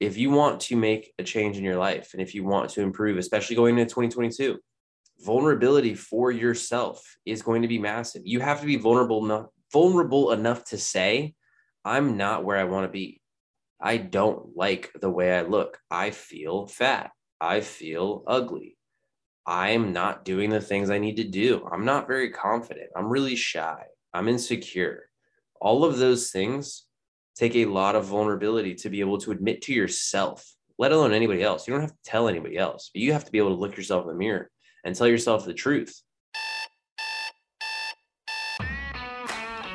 if you want to make a change in your life and if you want to improve, especially going into 2022, vulnerability for yourself is going to be massive. You have to be vulnerable enough, vulnerable enough to say, I'm not where I want to be. I don't like the way I look. I feel fat. I feel ugly. I'm not doing the things I need to do. I'm not very confident. I'm really shy. I'm insecure. All of those things take a lot of vulnerability to be able to admit to yourself, let alone anybody else. You don't have to tell anybody else, but you have to be able to look yourself in the mirror and tell yourself the truth.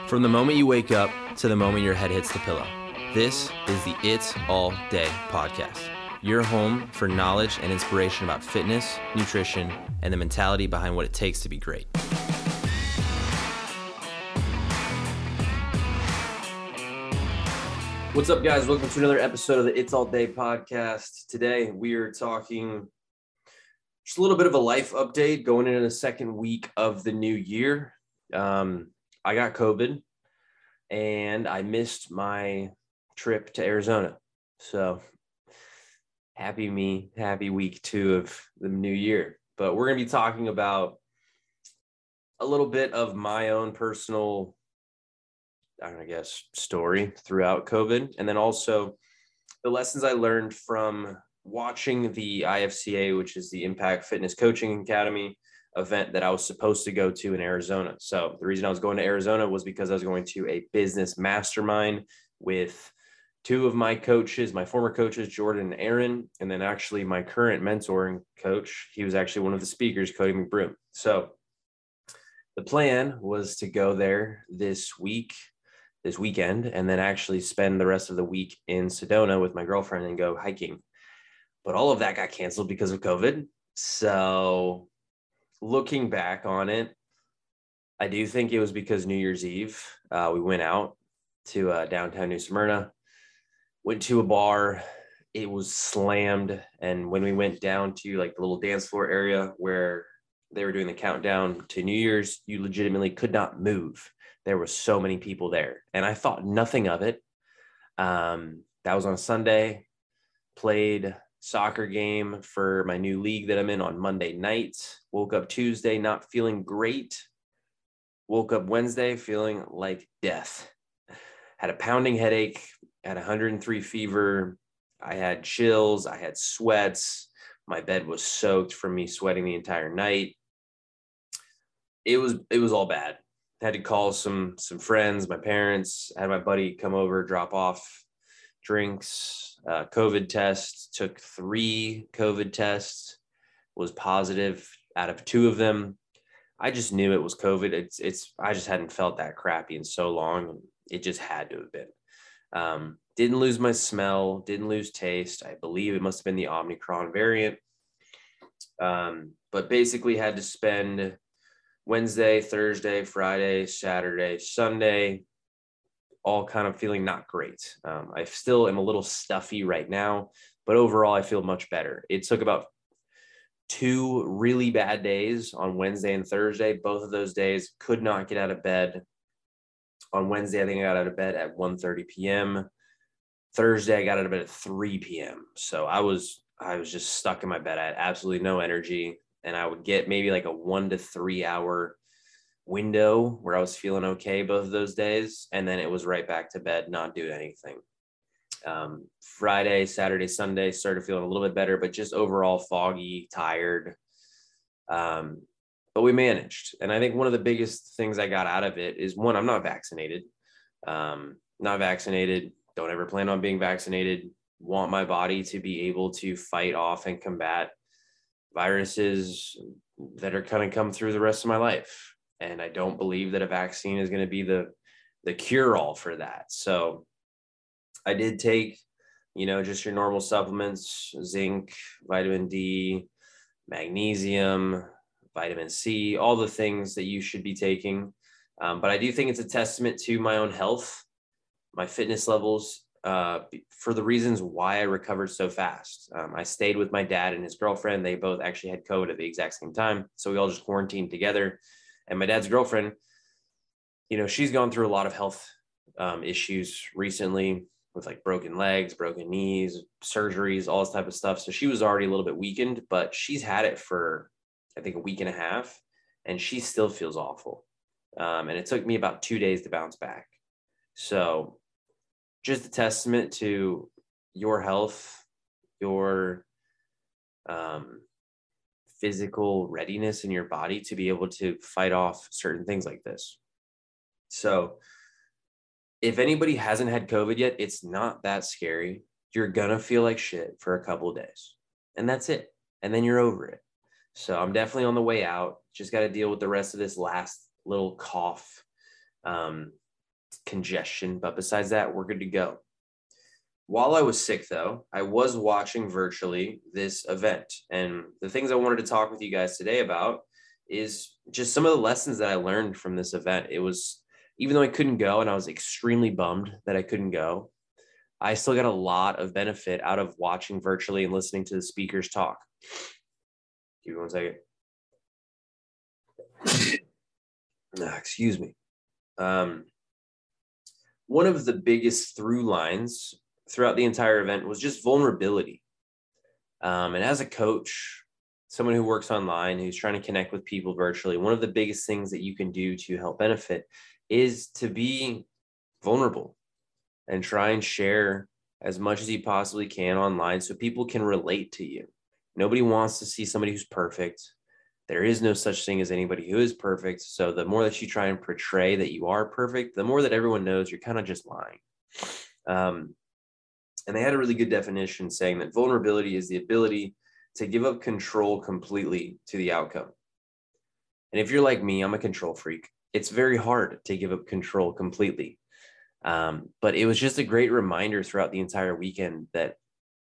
From the moment you wake up to the moment your head hits the pillow, this is the It's All Day podcast. Your home for knowledge and inspiration about fitness, nutrition, and the mentality behind what it takes to be great. What's up, guys? Welcome to another episode of the It's All Day podcast. Today, we are talking just a little bit of a life update going into the second week of the new year. Um, I got COVID and I missed my trip to Arizona. So, happy me, happy week two of the new year. But we're going to be talking about a little bit of my own personal I guess, story throughout COVID. And then also the lessons I learned from watching the IFCA, which is the Impact Fitness Coaching Academy event that I was supposed to go to in Arizona. So the reason I was going to Arizona was because I was going to a business mastermind with two of my coaches, my former coaches, Jordan and Erin, and then actually my current mentoring coach. He was actually one of the speakers, Cody McBroom. So the plan was to go there this week this weekend and then actually spend the rest of the week in Sedona with my girlfriend and go hiking. But all of that got canceled because of COVID. So looking back on it, I do think it was because New Year's Eve, uh, we went out to uh, downtown New Smyrna, went to a bar. It was slammed. And when we went down to like the little dance floor area where they were doing the countdown to New Year's, you legitimately could not move there were so many people there and i thought nothing of it. Um, that was on sunday. Played soccer game for my new league that i'm in on monday night. Woke up tuesday not feeling great. Woke up wednesday feeling like death. Had a pounding headache had 103 fever. I had chills i had sweats. My bed was soaked from me sweating the entire night. It was it was all bad had to call some some friends, my parents, had my buddy come over, drop off drinks, uh, COVID test, took three COVID tests, was positive out of two of them. I just knew it was COVID. It's it's I just hadn't felt that crappy in so long. It just had to have been. Um, didn't lose my smell, didn't lose taste. I believe it must have been the Omicron variant. Um, but basically had to spend Wednesday, Thursday, Friday, Saturday, Sunday, all kind of feeling not great. Um, I still am a little stuffy right now, but overall, I feel much better. It took about two really bad days on Wednesday and Thursday. Both of those days could not get out of bed. On Wednesday, I think I got out of bed at 1:30 p.m. Thursday, I got out of bed at 3 p.m. So I was I was just stuck in my bed. I had absolutely no energy and I would get maybe like a one to three hour window where I was feeling okay both of those days. And then it was right back to bed, not doing anything. Um, Friday, Saturday, Sunday started feeling a little bit better, but just overall foggy, tired. Um, but we managed. And I think one of the biggest things I got out of it is one, I'm not vaccinated. Um, not vaccinated. Don't ever plan on being vaccinated. Want my body to be able to fight off and combat viruses that are going to come through the rest of my life. And I don't believe that a vaccine is going to be the the cure all for that. So I did take, you know, just your normal supplements, zinc, vitamin D, magnesium, vitamin C, all the things that you should be taking. Um, but I do think it's a testament to my own health, my fitness levels, uh, for the reasons why I recovered so fast. Um, I stayed with my dad and his girlfriend. They both actually had COVID at the exact same time. So we all just quarantined together. And my dad's girlfriend, you know, she's gone through a lot of health um, issues recently. with like broken legs, broken knees, surgeries, all this type of stuff. So she was already a little bit weakened, but she's had it for I think a week and a half, and she still feels awful. Um, and it took me about two days to bounce back. So just a testament to your health, your um, physical readiness in your body to be able to fight off certain things like this. So, if anybody hasn't had COVID yet, it's not that scary. You're gonna feel like shit for a couple days, and that's it. And then you're over it. So, I'm definitely on the way out. Just got to deal with the rest of this last little cough, um, congestion. But besides that, we're good to go. While I was sick, though, I was watching virtually this event. And the things I wanted to talk with you guys today about is just some of the lessons that I learned from this event. It was, even though I couldn't go and I was extremely bummed that I couldn't go, I still got a lot of benefit out of watching virtually and listening to the speakers talk. Give me one second. Excuse me. Um, one of the biggest through lines throughout the entire event was just vulnerability. Um, and as a coach, someone who works online, who's trying to connect with people virtually, one of the biggest things that you can do to help benefit is to be vulnerable and try and share as much as you possibly can online so people can relate to you. Nobody wants to see somebody who's perfect. There is no such thing as anybody who is perfect. So the more that you try and portray that you are perfect, the more that everyone knows you're kind of just lying. Um, and they had a really good definition saying that vulnerability is the ability to give up control completely to the outcome. And if you're like me, I'm a control freak. It's very hard to give up control completely. Um, but it was just a great reminder throughout the entire weekend that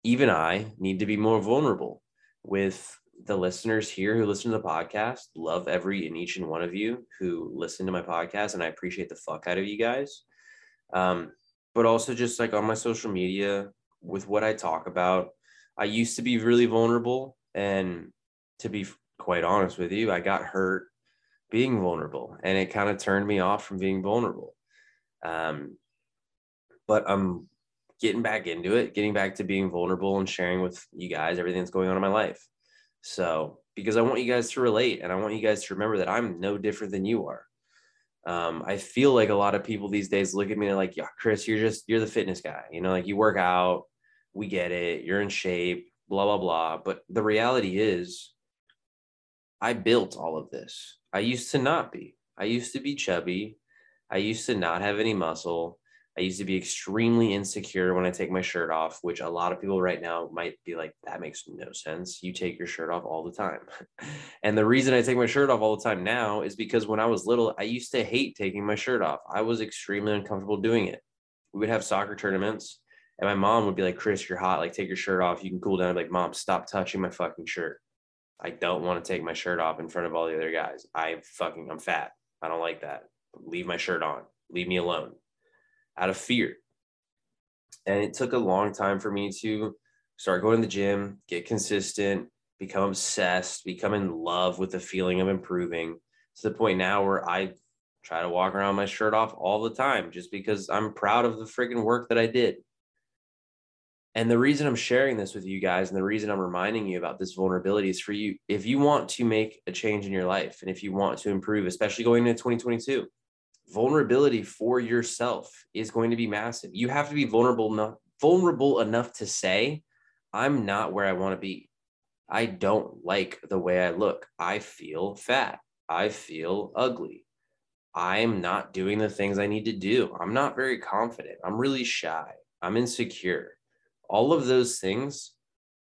even I need to be more vulnerable with the listeners here who listen to the podcast. Love every and each and one of you who listen to my podcast, and I appreciate the fuck out of you guys. Um, but also just like on my social media with what I talk about. I used to be really vulnerable. And to be quite honest with you, I got hurt being vulnerable and it kind of turned me off from being vulnerable. Um, but I'm getting back into it, getting back to being vulnerable and sharing with you guys everything that's going on in my life. So, because I want you guys to relate and I want you guys to remember that I'm no different than you are um, I feel like a lot of people these days look at me and like, yeah, Chris, you're just you're the fitness guy. You know, like you work out, we get it, you're in shape, blah blah blah. But the reality is, I built all of this. I used to not be. I used to be chubby. I used to not have any muscle. I used to be extremely insecure when I take my shirt off, which a lot of people right now might be like, that makes no sense. You take your shirt off all the time. and the reason I take my shirt off all the time now is because when I was little, I used to hate taking my shirt off. I was extremely uncomfortable doing it. We would have soccer tournaments, and my mom would be like, Chris, you're hot. Like, take your shirt off. You can cool down. I'm like, Mom, stop touching my fucking shirt. I don't want to take my shirt off in front of all the other guys. I fucking, I'm fat. I don't like that. Leave my shirt on. Leave me alone out of fear. And it took a long time for me to start going to the gym, get consistent, become obsessed, become in love with the feeling of improving to the point now where I try to walk around my shirt off all the time just because I'm proud of the freaking work that I did. And the reason I'm sharing this with you guys and the reason I'm reminding you about this vulnerability is for you. If you want to make a change in your life and if you want to improve, especially going into 2022, vulnerability for yourself is going to be massive. You have to be vulnerable enough, vulnerable enough to say, I'm not where I want to be. I don't like the way I look. I feel fat. I feel ugly. I'm not doing the things I need to do. I'm not very confident. I'm really shy. I'm insecure. All of those things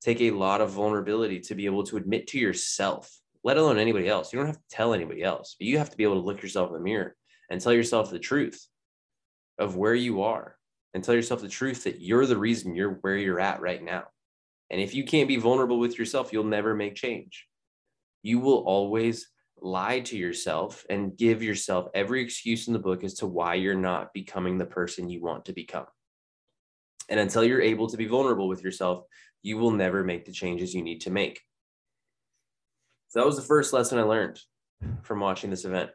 take a lot of vulnerability to be able to admit to yourself, let alone anybody else. You don't have to tell anybody else, but you have to be able to look yourself in the mirror and tell yourself the truth of where you are and tell yourself the truth that you're the reason you're where you're at right now. And if you can't be vulnerable with yourself, you'll never make change. You will always lie to yourself and give yourself every excuse in the book as to why you're not becoming the person you want to become. And until you're able to be vulnerable with yourself, you will never make the changes you need to make. So that was the first lesson I learned from watching this event.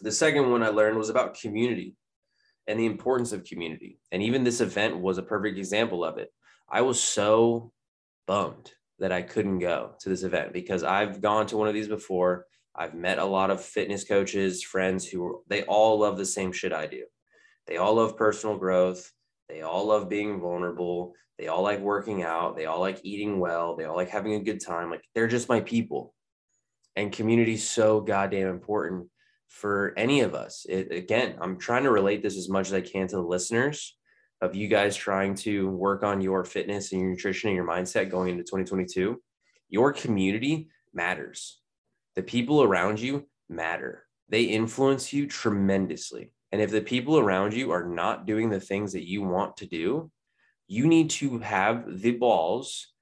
The second one I learned was about community. and the importance of community. And even this event was a perfect example of it. I was so bummed that I couldn't go to this event because I've gone to one of these before. I've met a lot of fitness coaches, friends who they all love the same shit I do. They all love personal growth. They all love being vulnerable. They all like working out. They all like eating well. They all like having a good time. Like they're just my people. And community is so goddamn important for any of us. It, again, I'm trying to relate this as much as I can to the listeners of you guys trying to work on your fitness and your nutrition and your mindset going into 2022. Your community matters. The people around you matter. They influence you tremendously. And if the people around you are not doing the things that you want to do, you need to have the balls,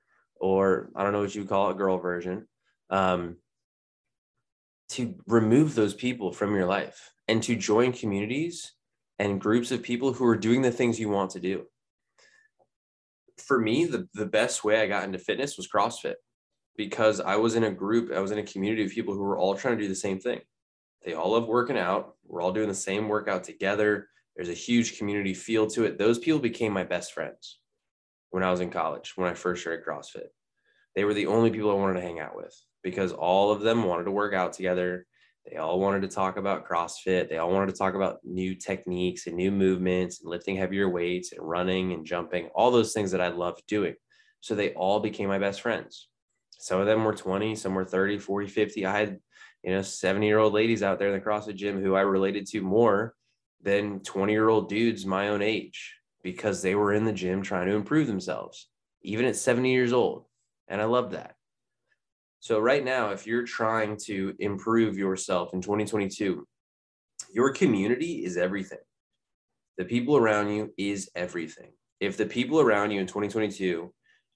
or I don't know what you call it, girl version, um, to remove those people from your life and to join communities and groups of people who are doing the things you want to do. For me, the, the best way I got into fitness was CrossFit because I was in a group, I was in a community of people who were all trying to do the same thing. They all love working out. We're all doing the same workout together. There's a huge community feel to it. Those people became my best friends when I was in college, when I first started CrossFit. They were the only people I wanted to hang out with because all of them wanted to work out together. They all wanted to talk about CrossFit. They all wanted to talk about new techniques and new movements and lifting heavier weights and running and jumping, all those things that I loved doing. So they all became my best friends. Some of them were 20, some were 30, 40, 50. I had, you know, 70 year old ladies out there in the CrossFit gym who I related to more than 20 year old dudes my own age because they were in the gym trying to improve themselves, even at 70 years old. And I love that. So, right now, if you're trying to improve yourself in 2022, your community is everything. The people around you is everything. If the people around you in 2022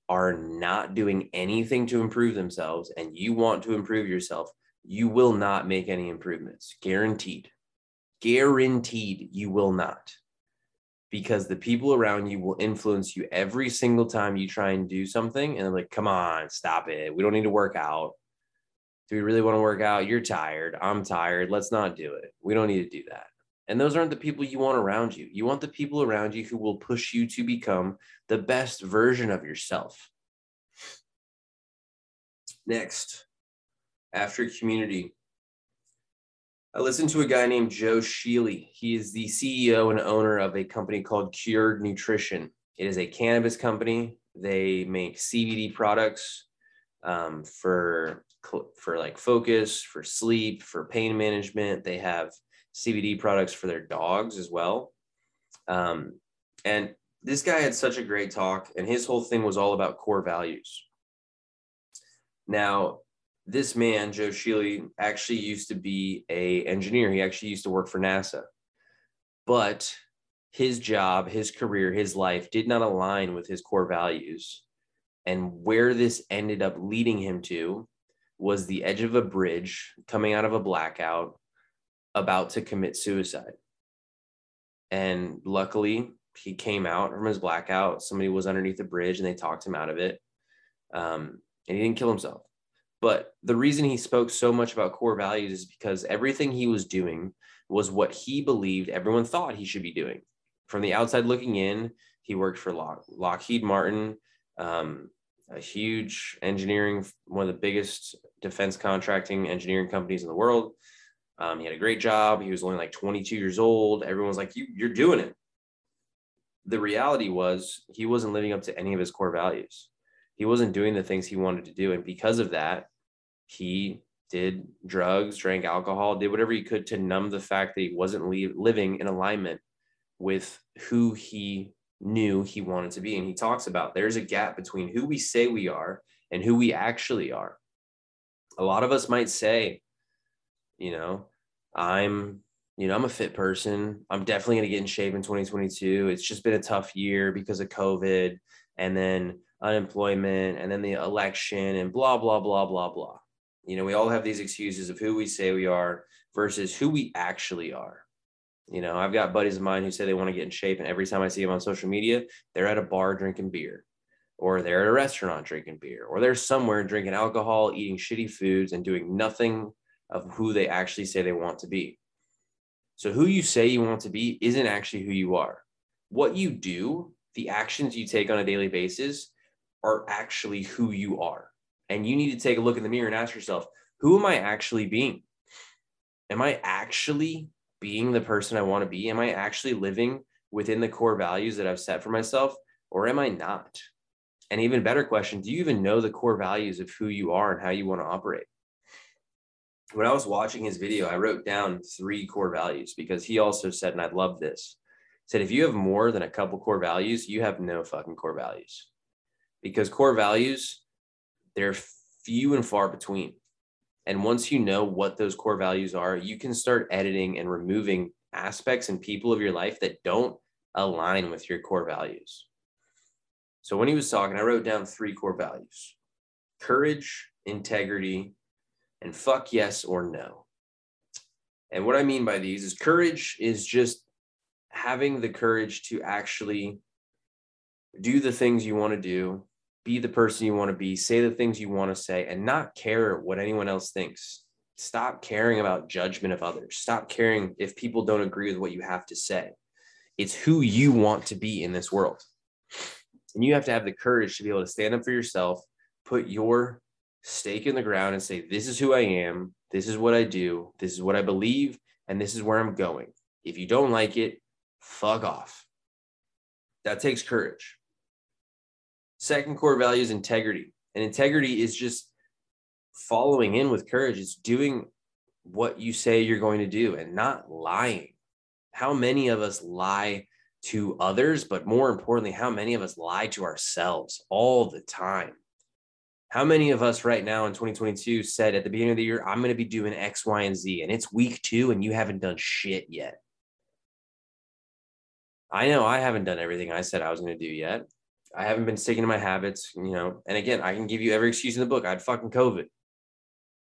are not doing anything to improve themselves and you want to improve yourself, you will not make any improvements. Guaranteed. Guaranteed you will not because the people around you will influence you every single time you try and do something. And they're like, come on, stop it. We don't need to work out. Do we really want to work out? You're tired. I'm tired. Let's not do it. We don't need to do that. And those aren't the people you want around you. You want the people around you who will push you to become the best version of yourself. Next, after community, I listened to a guy named Joe Sheely. He is the CEO and owner of a company called Cured Nutrition. It is a cannabis company. They make CBD products um, for for like focus, for sleep, for pain management. They have CBD products for their dogs as well. Um, and this guy had such a great talk, and his whole thing was all about core values. Now, this man, Joe Sheely, actually used to be a engineer. He actually used to work for NASA. But his job, his career, his life did not align with his core values. And where this ended up leading him to was the edge of a bridge coming out of a blackout, about to commit suicide. And luckily, he came out from his blackout. Somebody was underneath the bridge and they talked him out of it. Um, and he didn't kill himself. But the reason he spoke so much about core values is because everything he was doing was what he believed everyone thought he should be doing. From the outside looking in, he worked for Lock, Lockheed Martin, um, a huge engineering, one of the biggest defense contracting engineering companies in the world. Um, he had a great job. He was only like 22 years old. Everyone was like, you, you're doing it. The reality was he wasn't living up to any of his core values. He wasn't doing the things he wanted to do. And because of that, he did drugs, drank alcohol, did whatever he could to numb the fact that he wasn't living in alignment with who he knew he wanted to be. And he talks about there's a gap between who we say we are and who we actually are. A lot of us might say, you know, I'm, you know, I'm a fit person. I'm definitely going to get in shape in 2022. It's just been a tough year because of COVID and then unemployment and then the election and blah, blah, blah, blah, blah. You know, we all have these excuses of who we say we are versus who we actually are. You know, I've got buddies of mine who say they want to get in shape, and every time I see them on social media, they're at a bar drinking beer, or they're at a restaurant drinking beer, or they're somewhere drinking alcohol, eating shitty foods, and doing nothing of who they actually say they want to be. So, who you say you want to be isn't actually who you are. What you do, the actions you take on a daily basis, are actually who you are. And you need to take a look in the mirror and ask yourself, who am I actually being? Am I actually being the person I want to be? Am I actually living within the core values that I've set for myself, or am I not? And even better question, do you even know the core values of who you are and how you want to operate? When I was watching his video, I wrote down three core values because he also said, and I love this, said if you have more than a couple core values, you have no fucking core values. Because core values, they're few and far between. And once you know what those core values are, you can start editing and removing aspects and people of your life that don't align with your core values. So when he was talking, I wrote down three core values courage, integrity, and fuck yes or no. And what I mean by these is courage is just having the courage to actually do the things you want to do, be the person you want to be, say the things you want to say, and not care what anyone else thinks. Stop caring about judgment of others. Stop caring if people don't agree with what you have to say. It's who you want to be in this world. And you have to have the courage to be able to stand up for yourself, put your stake in the ground and say, This is who I am. This is what I do. This is what I believe. And this is where I'm going. If you don't like it, fuck off. That takes courage. Second core value is integrity. And integrity is just following in with courage. It's doing what you say you're going to do and not lying. How many of us lie to others, but more importantly, how many of us lie to ourselves all the time? How many of us right now in 2022 said at the beginning of the year, I'm going to be doing X, Y, and Z, and it's week two and you haven't done shit yet? I know I haven't done everything I said I was going to do yet. I haven't been sticking to my habits, you know. And again, I can give you every excuse in the book. I had fucking COVID.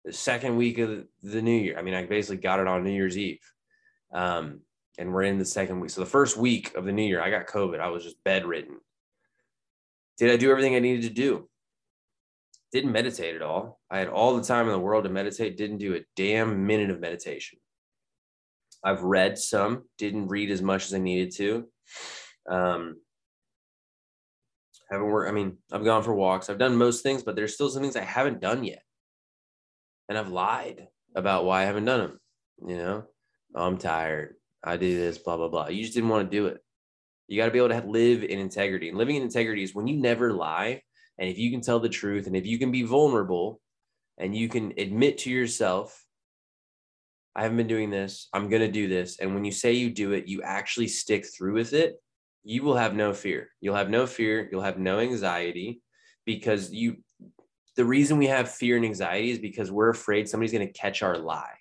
The second week of the new year. I mean, I basically got it on New Year's Eve. Um, and we're in the second week. So the first week of the new year, I got COVID. I was just bedridden. Did I do everything I needed to do? Didn't meditate at all. I had all the time in the world to meditate, didn't do a damn minute of meditation. I've read some, didn't read as much as I needed to. Um, haven't worked. I mean, I've gone for walks. I've done most things, but there's still some things I haven't done yet. And I've lied about why I haven't done them. You know, I'm tired. I do this, blah, blah, blah. You just didn't want to do it. You got to be able to live in integrity. And living in integrity is when you never lie. And if you can tell the truth and if you can be vulnerable and you can admit to yourself, I haven't been doing this, I'm going to do this. And when you say you do it, you actually stick through with it you will have no fear. You'll have no fear. You'll have no anxiety because you, the reason we have fear and anxiety is because we're afraid somebody's going to catch our lie.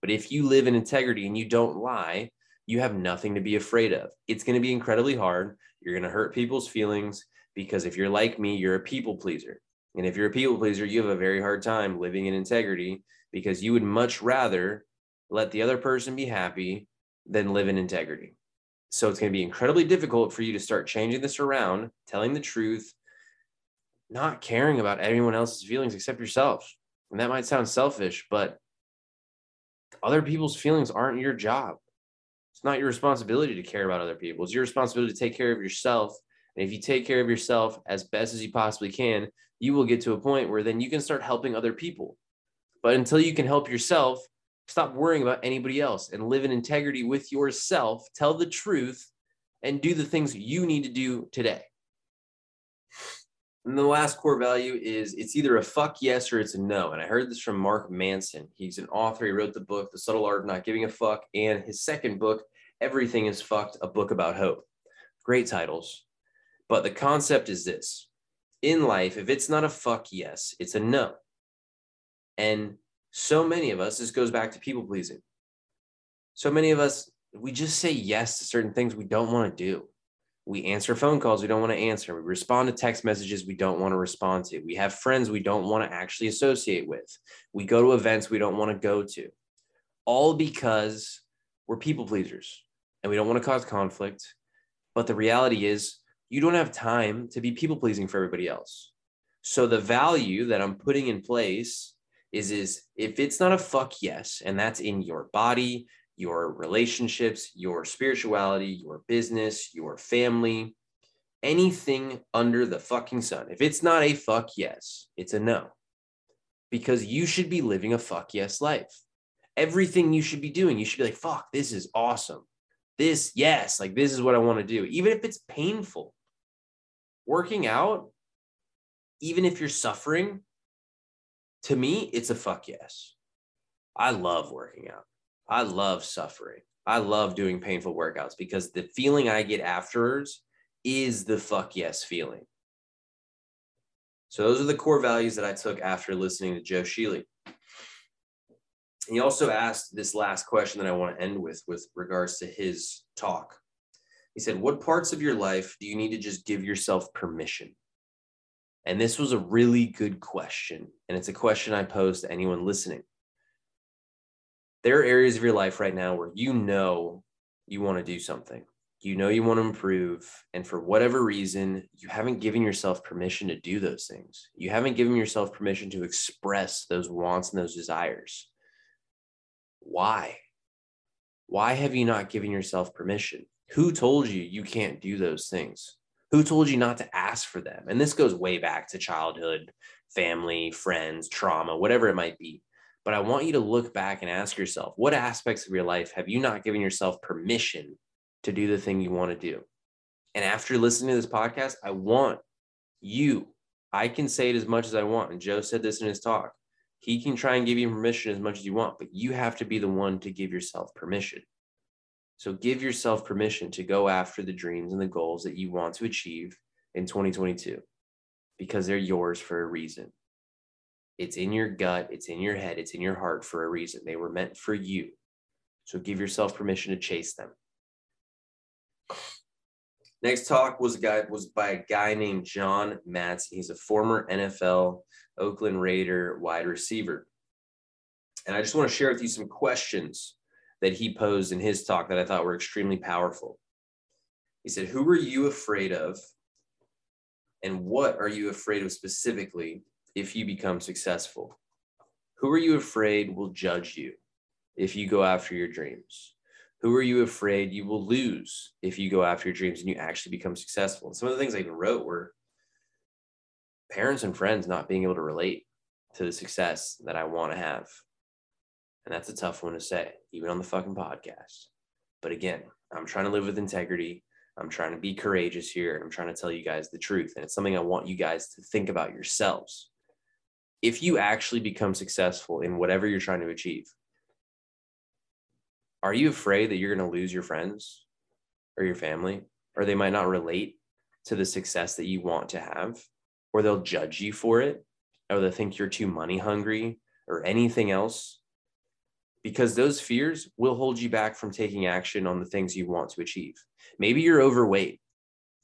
But if you live in integrity and you don't lie, you have nothing to be afraid of. It's going to be incredibly hard. You're going to hurt people's feelings because if you're like me, you're a people pleaser. And if you're a people pleaser, you have a very hard time living in integrity because you would much rather let the other person be happy than live in integrity. So it's going to be incredibly difficult for you to start changing this around, telling the truth, not caring about anyone else's feelings except yourself. And that might sound selfish, but other people's feelings aren't your job. It's not your responsibility to care about other people. It's your responsibility to take care of yourself. And if you take care of yourself as best as you possibly can, you will get to a point where then you can start helping other people. But until you can help yourself, Stop worrying about anybody else and live in integrity with yourself. Tell the truth and do the things you need to do today. And the last core value is it's either a fuck yes or it's a no. And I heard this from Mark Manson. He's an author. He wrote the book, The Subtle Art of Not Giving a Fuck, and his second book, Everything is Fucked, a book about hope. Great titles. But the concept is this in life, if it's not a fuck yes, it's a no. And so many of us, this goes back to people pleasing. So many of us, we just say yes to certain things we don't want to do. We answer phone calls we don't want to answer. We respond to text messages we don't want to respond to. We have friends we don't want to actually associate with. We go to events we don't want to go to. All because we're people pleasers and we don't want to cause conflict. But the reality is, you don't have time to be people pleasing for everybody else. So the value that I'm putting in place is is if it's not a fuck yes and that's in your body your relationships, your spirituality, your business, your family, anything under the fucking sun. If it's not a fuck yes, it's a no. Because you should be living a fuck yes life. Everything you should be doing, you should be like, fuck, this is awesome. This, yes, like this is what I want to do, even if it's painful. Working out, even if you're suffering, to me, it's a fuck yes. I love working out. I love suffering. I love doing painful workouts because the feeling I get afterwards is the fuck yes feeling. So those are the core values that I took after listening to Joe Sheely. He also asked this last question that I want to end with, with regards to his talk. He said, What parts of your life do you need to just give yourself permission? And this was a really good question. And it's a question I pose to anyone listening. There are areas of your life right now where you know you want to do something. You know you want to improve and for whatever reason you haven't given yourself permission to do those things. You haven't given yourself permission to express those wants and those desires. Why? Why have you not given yourself permission? Who told you you can't do those things who told you not to ask for them and this goes way back to childhood family friends trauma whatever it might be but I want you to look back and ask yourself what aspects of your life have you not given yourself permission to do the thing you want to do? And after listening to this podcast, I want you, I can say it as much as I want. And Joe said this in his talk. He can try and give you permission as much as you want, but you have to be the one to give yourself permission. So give yourself permission to go after the dreams and the goals that you want to achieve in 2022 because they're yours for a reason. It's in your gut, it's in your head, it's in your heart for a reason. They were meant for you. So give yourself permission to chase them. Next talk was a guy was by a guy named John Madsen. He's a former NFL Oakland Raider wide receiver. And I just want to share with you some questions that he posed in his talk that I thought were extremely powerful. He said, Who are you afraid of? And what are you afraid of specifically if you become successful? Who are you afraid will judge you if you go after your dreams? Who are you afraid you will lose if you go after your dreams and you actually become successful? And some of the things I even wrote were parents and friends not being able to relate to the success that I want to have. And that's a tough one to say, even on the fucking podcast. But again, I'm trying to live with integrity. I'm trying to be courageous here. And I'm trying to tell you guys the truth. And it's something I want you guys to think about yourselves if you actually become successful in whatever you're trying to achieve, are you afraid that you're going to lose your friends or your family, or they might not relate to the success that you want to have, or they'll judge you for it, or they'll think you're too money hungry or anything else? Because those fears will hold you back from taking action on the things you want to achieve. Maybe you're overweight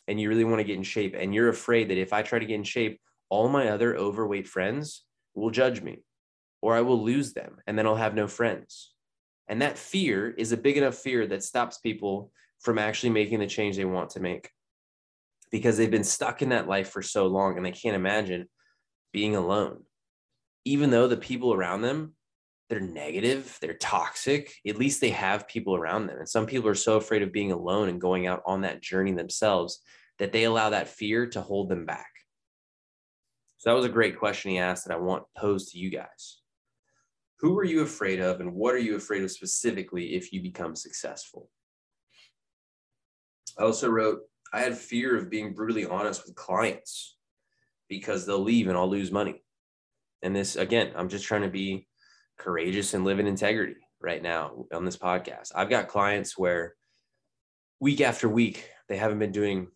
and you really want to get in shape, and you're afraid that if I try to get in shape, all my other overweight friends will judge me or I will lose them and then I'll have no friends. And that fear is a big enough fear that stops people from actually making the change they want to make because they've been stuck in that life for so long and they can't imagine being alone. Even though the people around them, they're negative, they're toxic, at least they have people around them. And some people are so afraid of being alone and going out on that journey themselves that they allow that fear to hold them back. So that was a great question he asked that I want posed to you guys. Who are you afraid of, and what are you afraid of specifically if you become successful? I also wrote, I had fear of being brutally honest with clients because they'll leave and I'll lose money. And this, again, I'm just trying to be courageous and live in integrity right now on this podcast. I've got clients where week after week, they haven't been doing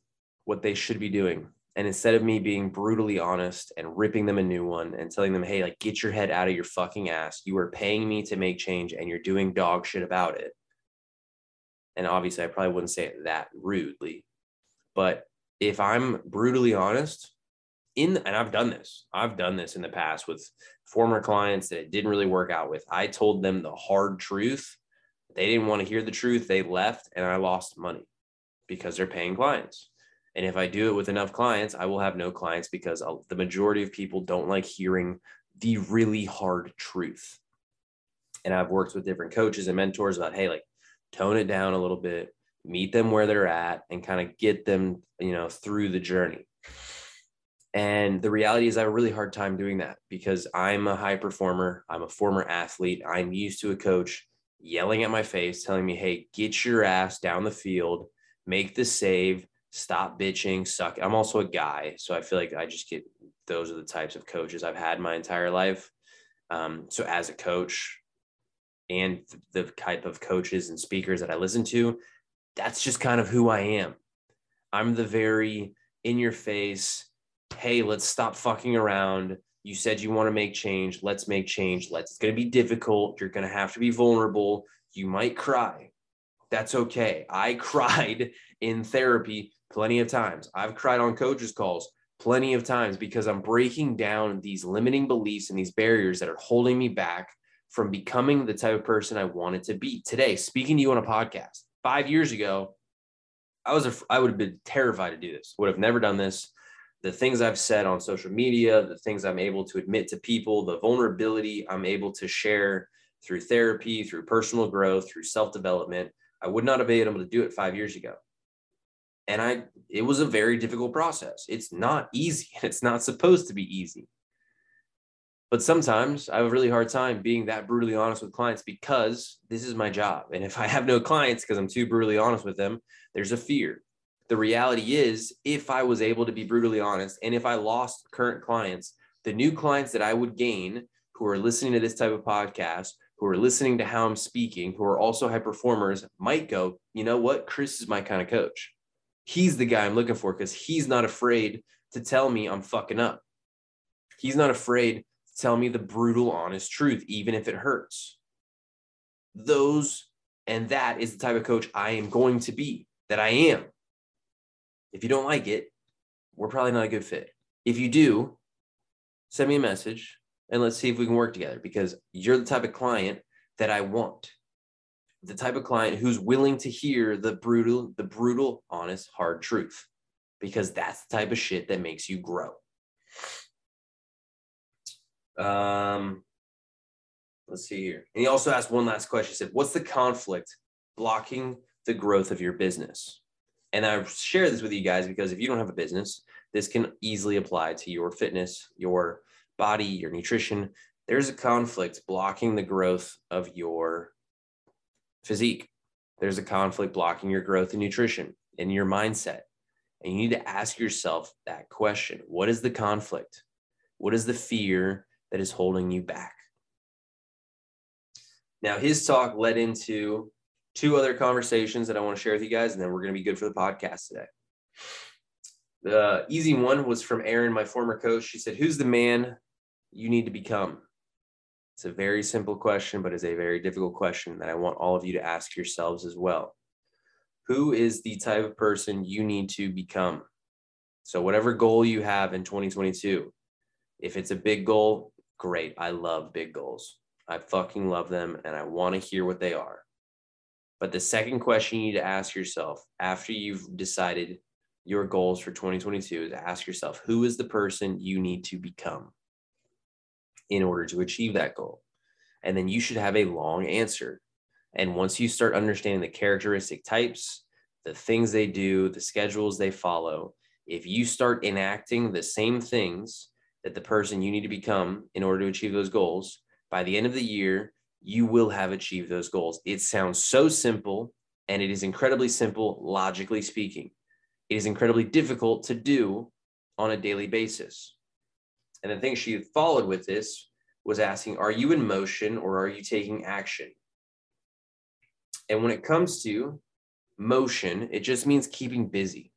what they should be doing and instead of me being brutally honest and ripping them a new one and telling them, hey, like, get your head out of your fucking ass. You are paying me to make change and you're doing dog shit about it. And obviously, I probably wouldn't say it that rudely. But if I'm brutally honest, in and I've done this, I've done this in the past with former clients that it didn't really work out with. I told them the hard truth. They didn't want to hear the truth. They left and I lost money because they're paying clients. And if I do it with enough clients, I will have no clients because the majority of people don't like hearing the really hard truth. And I've worked with different coaches and mentors about, hey, like tone it down a little bit, meet them where they're at, and kind of get them, you know, through the journey. And the reality is, I have a really hard time doing that because I'm a high performer. I'm a former athlete. I'm used to a coach yelling at my face, telling me, hey, get your ass down the field, make the save, stop bitching, suck. I'm also a guy. So I feel like I just get those are the types of coaches I've had my entire life. Um, so as a coach and the type of coaches and speakers that I listen to, that's just kind of who I am. I'm the very in your face, hey, let's stop fucking around. You said you want to make change. Let's make change. Let's, it's going to be difficult. You're going to have to be vulnerable. You might cry. That's okay. I cried in therapy plenty of times. I've cried on coaches' calls plenty of times because I'm breaking down these limiting beliefs and these barriers that are holding me back from becoming the type of person I wanted to be. Today, speaking to you on a podcast, five years ago, I was a, I would have been terrified to do this. Would have never done this. The things I've said on social media, the things I'm able to admit to people, the vulnerability I'm able to share through therapy, through personal growth, through self development, I would not have been able to do it five years ago. And i it was a very difficult process. It's not easy it's not supposed to be easy. But sometimes i have a really hard time being that brutally honest with clients because this is my job. And if i have no clients because i'm too brutally honest with them there's a fear the reality is if i was able to be brutally honest and if i lost current clients the new clients that i would gain who are listening to this type of podcast who are listening to how i'm speaking who are also high performers might go you know what chris is my kind of coach he's the guy I'm looking for because he's not afraid to tell me I'm fucking up. He's not afraid to tell me the brutal, honest truth, even if it hurts. Those and that is the type of coach I am going to be, that I am. If you don't like it, we're probably not a good fit. If you do, send me a message and let's see if we can work together because you're the type of client that I want the type of client who's willing to hear the brutal, the brutal, honest, hard truth, because that's the type of shit that makes you grow. Um, let's see here. And he also asked one last question. He said, What's the conflict blocking the growth of your business? And I share this with you guys because if you don't have a business, this can easily apply to your fitness, your body, your nutrition. There's a conflict blocking the growth of your physique. There's a conflict blocking your growth in nutrition in your mindset. And you need to ask yourself that question What is the conflict? What is the fear that is holding you back? Now, his talk led into two other conversations that I want to share with you guys, and then we're going to be good for the podcast today. The easy one was from Erin, my former coach. She said, Who's the man you need to become? It's a very simple question, but it's a very difficult question that I want all of you to ask yourselves as well. Who is the type of person you need to become? So, whatever goal you have in 2022, if it's a big goal, great. I love big goals. I fucking love them and I want to hear what they are. But the second question you need to ask yourself after you've decided your goals for 2022 is ask yourself who is the person you need to become? in order to achieve that goal. And then you should have a long answer. And once you start understanding the characteristic types, the things they do, the schedules they follow, if you start enacting the same things that the person you need to become in order to achieve those goals, by the end of the year, you will have achieved those goals. It sounds so simple, and it is incredibly simple, logically speaking. It is incredibly difficult to do on a daily basis. And the thing she followed with this was asking, Are you in motion or are you taking action? And when it comes to motion, it just means keeping busy.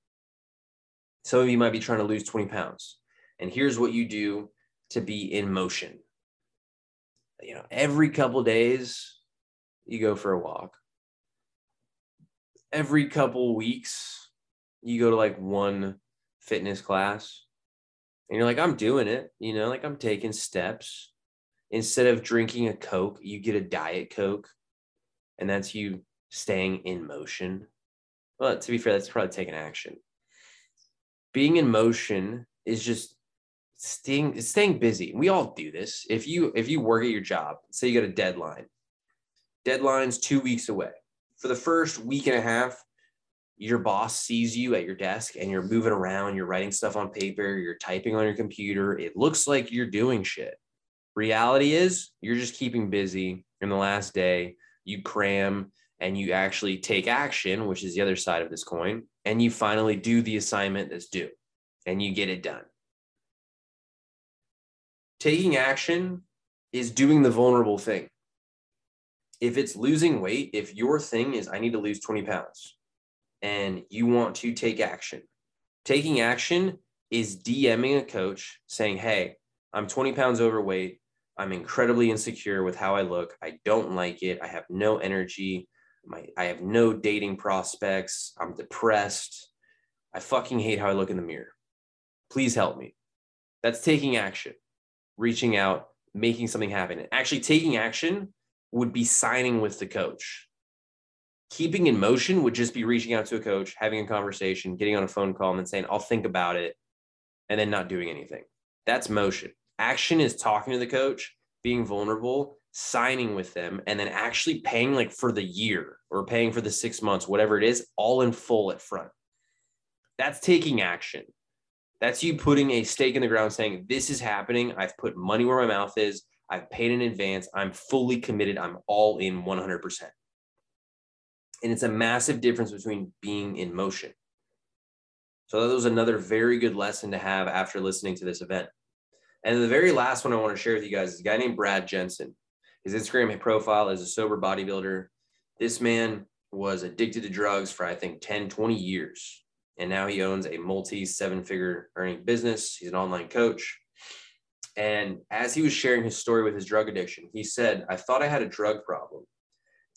Some of you might be trying to lose 20 pounds. And here's what you do to be in motion. You know, every couple days, you go for a walk. Every couple weeks, you go to like one fitness class and you're like, I'm doing it, you know, like I'm taking steps. Instead of drinking a Coke, you get a Diet Coke, and that's you staying in motion. Well, to be fair, that's probably taking action. Being in motion is just staying staying busy. We all do this. If you if you work at your job, say you got a deadline. Deadline's two weeks away. for the first week and a half, your boss sees you at your desk and you're moving around, you're writing stuff on paper, you're typing on your computer. It looks like you're doing shit. Reality is you're just keeping busy. In the last day, you cram and you actually take action, which is the other side of this coin, and you finally do the assignment that's due and you get it done. Taking action is doing the vulnerable thing. If it's losing weight, if your thing is, I need to lose 20 pounds, and you want to take action. Taking action is DMing a coach saying, Hey, I'm 20 pounds overweight. I'm incredibly insecure with how I look. I don't like it. I have no energy. My, I have no dating prospects. I'm depressed. I fucking hate how I look in the mirror. Please help me. That's taking action, reaching out, making something happen. Actually, taking action would be signing with the coach keeping in motion would just be reaching out to a coach, having a conversation, getting on a phone call, and then saying, I'll think about it, and then not doing anything. That's motion. Action is talking to the coach, being vulnerable, signing with them, and then actually paying like for the year or paying for the six months, whatever it is, all in full at front. That's taking action. That's you putting a stake in the ground saying, This is happening. I've put money where my mouth is. I've paid in advance. I'm fully committed. I'm all in 100%. And it's a massive difference between being in motion. So that was another very good lesson to have after listening to this event. And the very last one I want to share with you guys is a guy named Brad Jensen. His Instagram profile is a sober bodybuilder. This man was addicted to drugs for, I think, 10, 20 years. And now he owns a multi seven figure earning business. He's an online coach. And as he was sharing his story with his drug addiction, he said, I thought I had a drug problem.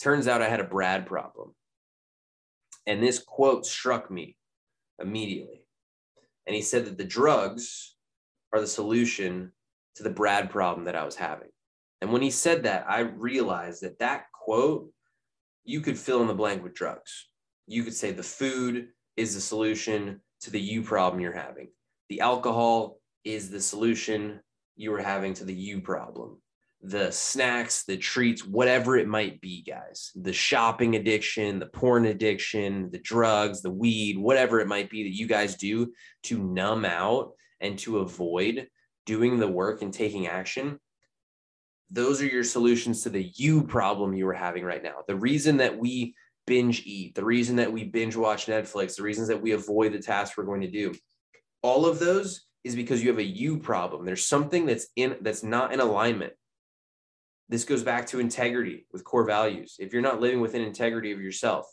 Turns out I had a Brad problem. And this quote struck me immediately. And he said that the drugs are the solution to the Brad problem that I was having. And when he said that, I realized that that quote, you could fill in the blank with drugs. You could say the food is the solution to the you problem you're having. The alcohol is the solution you are having to the you problem the snacks, the treats, whatever it might be, guys. The shopping addiction, the porn addiction, the drugs, the weed, whatever it might be that you guys do to numb out and to avoid doing the work and taking action. Those are your solutions to the you problem you are having right now. The reason that we binge eat, the reason that we binge watch Netflix, the reasons that we avoid the tasks we're going to do, all of those is because you have a you problem. There's something that's in that's not in alignment this goes back to integrity with core values. If you're not living within integrity of yourself,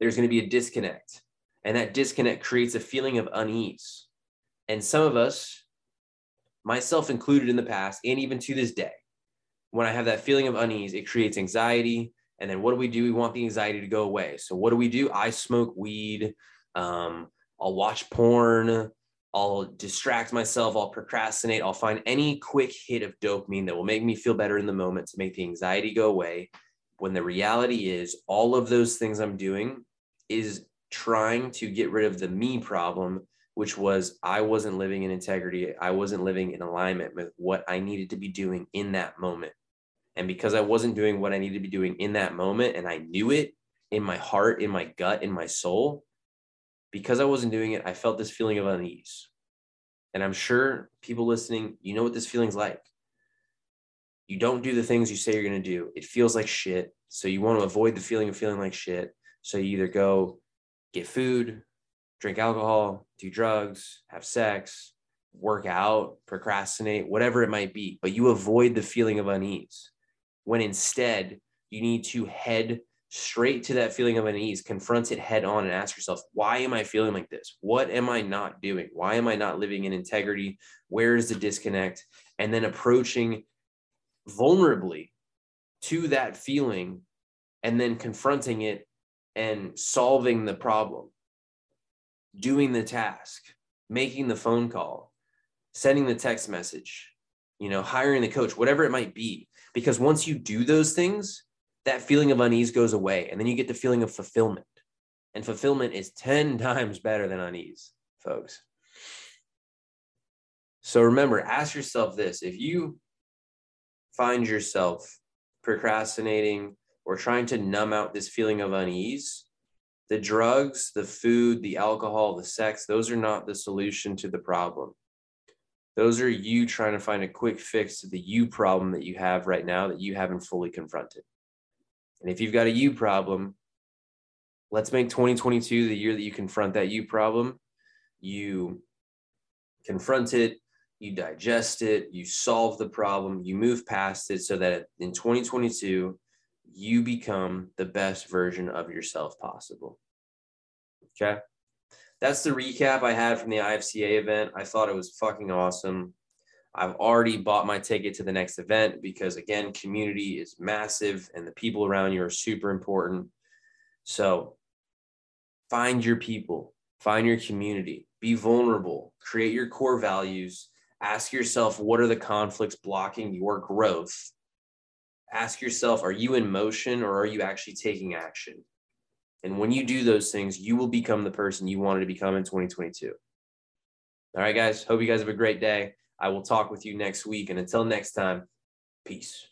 there's going to be a disconnect. And that disconnect creates a feeling of unease. And some of us, myself included in the past, and even to this day, when I have that feeling of unease, it creates anxiety. And then what do we do? We want the anxiety to go away. So what do we do? I smoke weed. Um, I'll watch porn. I'll distract myself, I'll procrastinate, I'll find any quick hit of dopamine that will make me feel better in the moment to make the anxiety go away. When the reality is, all of those things I'm doing is trying to get rid of the me problem, which was I wasn't living in integrity. I wasn't living in alignment with what I needed to be doing in that moment. And because I wasn't doing what I needed to be doing in that moment, and I knew it in my heart, in my gut, in my soul, because I wasn't doing it, I felt this feeling of unease. And I'm sure people listening, you know what this feeling's like. You don't do the things you say you're going to do. It feels like shit. So you want to avoid the feeling of feeling like shit. So you either go get food, drink alcohol, do drugs, have sex, work out, procrastinate, whatever it might be. But you avoid the feeling of unease when instead you need to head straight to that feeling of unease, confront it head on and ask yourself, why am I feeling like this? What am I not doing? Why am I not living in integrity? Where is the disconnect? And then approaching vulnerably to that feeling and then confronting it and solving the problem, doing the task, making the phone call, sending the text message, you know, hiring the coach, whatever it might be. Because once you do those things, that feeling of unease goes away. And then you get the feeling of fulfillment. And fulfillment is 10 times better than unease, folks. So remember, ask yourself this if you find yourself procrastinating, or trying to numb out this feeling of unease, the drugs, the food, the alcohol, the sex, those are not the solution to the problem. Those are you trying to find a quick fix to the you problem that you have right now that you haven't fully confronted. And if you've got a you problem, let's make 2022 the year that you confront that you problem. You confront it, you digest it, you solve the problem, you move past it so that in 2022, you become the best version of yourself possible. Okay. That's the recap I had from the IFCA event. I thought it was fucking awesome. I've already bought my ticket to the next event because, again, community is massive and the people around you are super important. So find your people, find your community, be vulnerable, create your core values, ask yourself what are the conflicts blocking your growth ask yourself are you in motion or are you actually taking action? And when you do those things, you will become the person you wanted to become in 2022. All right, guys. Hope you guys have a great day. I will talk with you next week. And until next time, peace.